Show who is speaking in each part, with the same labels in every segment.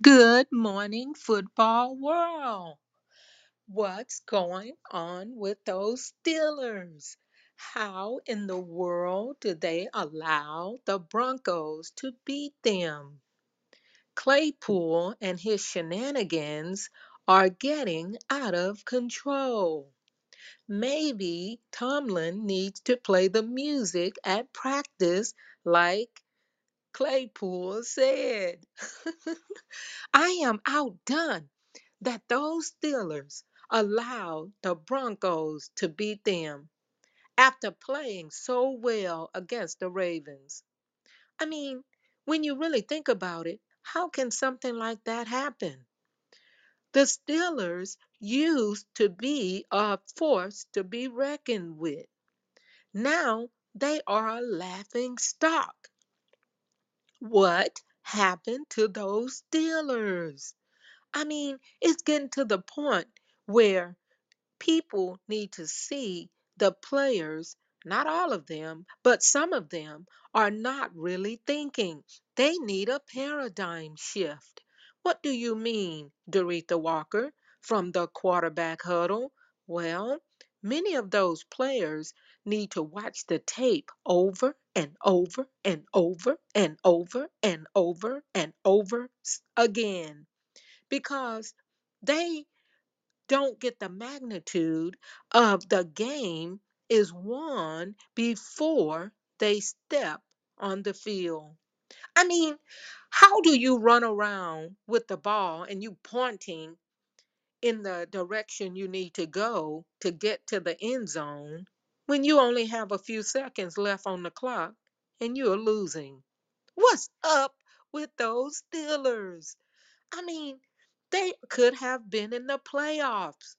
Speaker 1: Good morning, football world. What's going on with those Steelers? How in the world did they allow the Broncos to beat them? Claypool and his shenanigans are getting out of control. Maybe Tomlin needs to play the music at practice like Claypool said. I am outdone that those Steelers allowed the Broncos to beat them after playing so well against the Ravens. I mean, when you really think about it, how can something like that happen? The Steelers used to be a force to be reckoned with. Now they are a laughing stock. What happened to those Steelers. I mean, it's getting to the point where people need to see the players, not all of them, but some of them are not really thinking. They need a paradigm shift. What do you mean, Doretha Walker, from the quarterback huddle? Well, many of those players need to watch the tape over and over and over and over and over and over again because they don't get the magnitude of the game is won before they step on the field. I mean, how do you run around with the ball and you pointing in the direction you need to go to get to the end zone when you only have a few seconds left on the clock and you're losing? What's up with those Steelers? I mean, they could have been in the playoffs.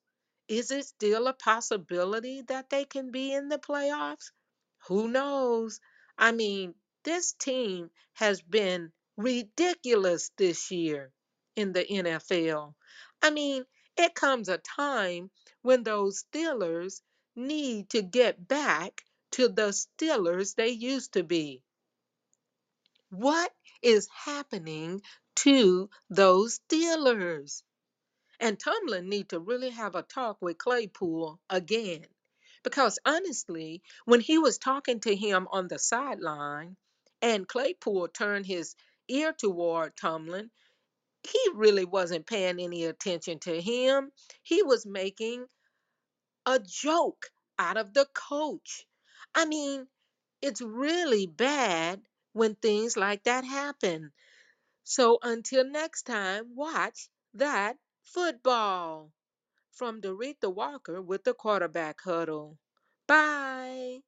Speaker 1: Is it still a possibility that they can be in the playoffs? Who knows? I mean, this team has been ridiculous this year in the NFL. I mean, it comes a time when those Steelers need to get back to the Steelers they used to be. What is happening to those Steelers? And Tomlin need to really have a talk with Claypool again. Because honestly, when he was talking to him on the sideline and Claypool turned his ear toward Tomlin, he really wasn't paying any attention to him. He was making a joke out of the coach. I mean, it's really bad when things like that happen. So until next time, watch that football from Doretha Walker with the quarterback huddle. Bye.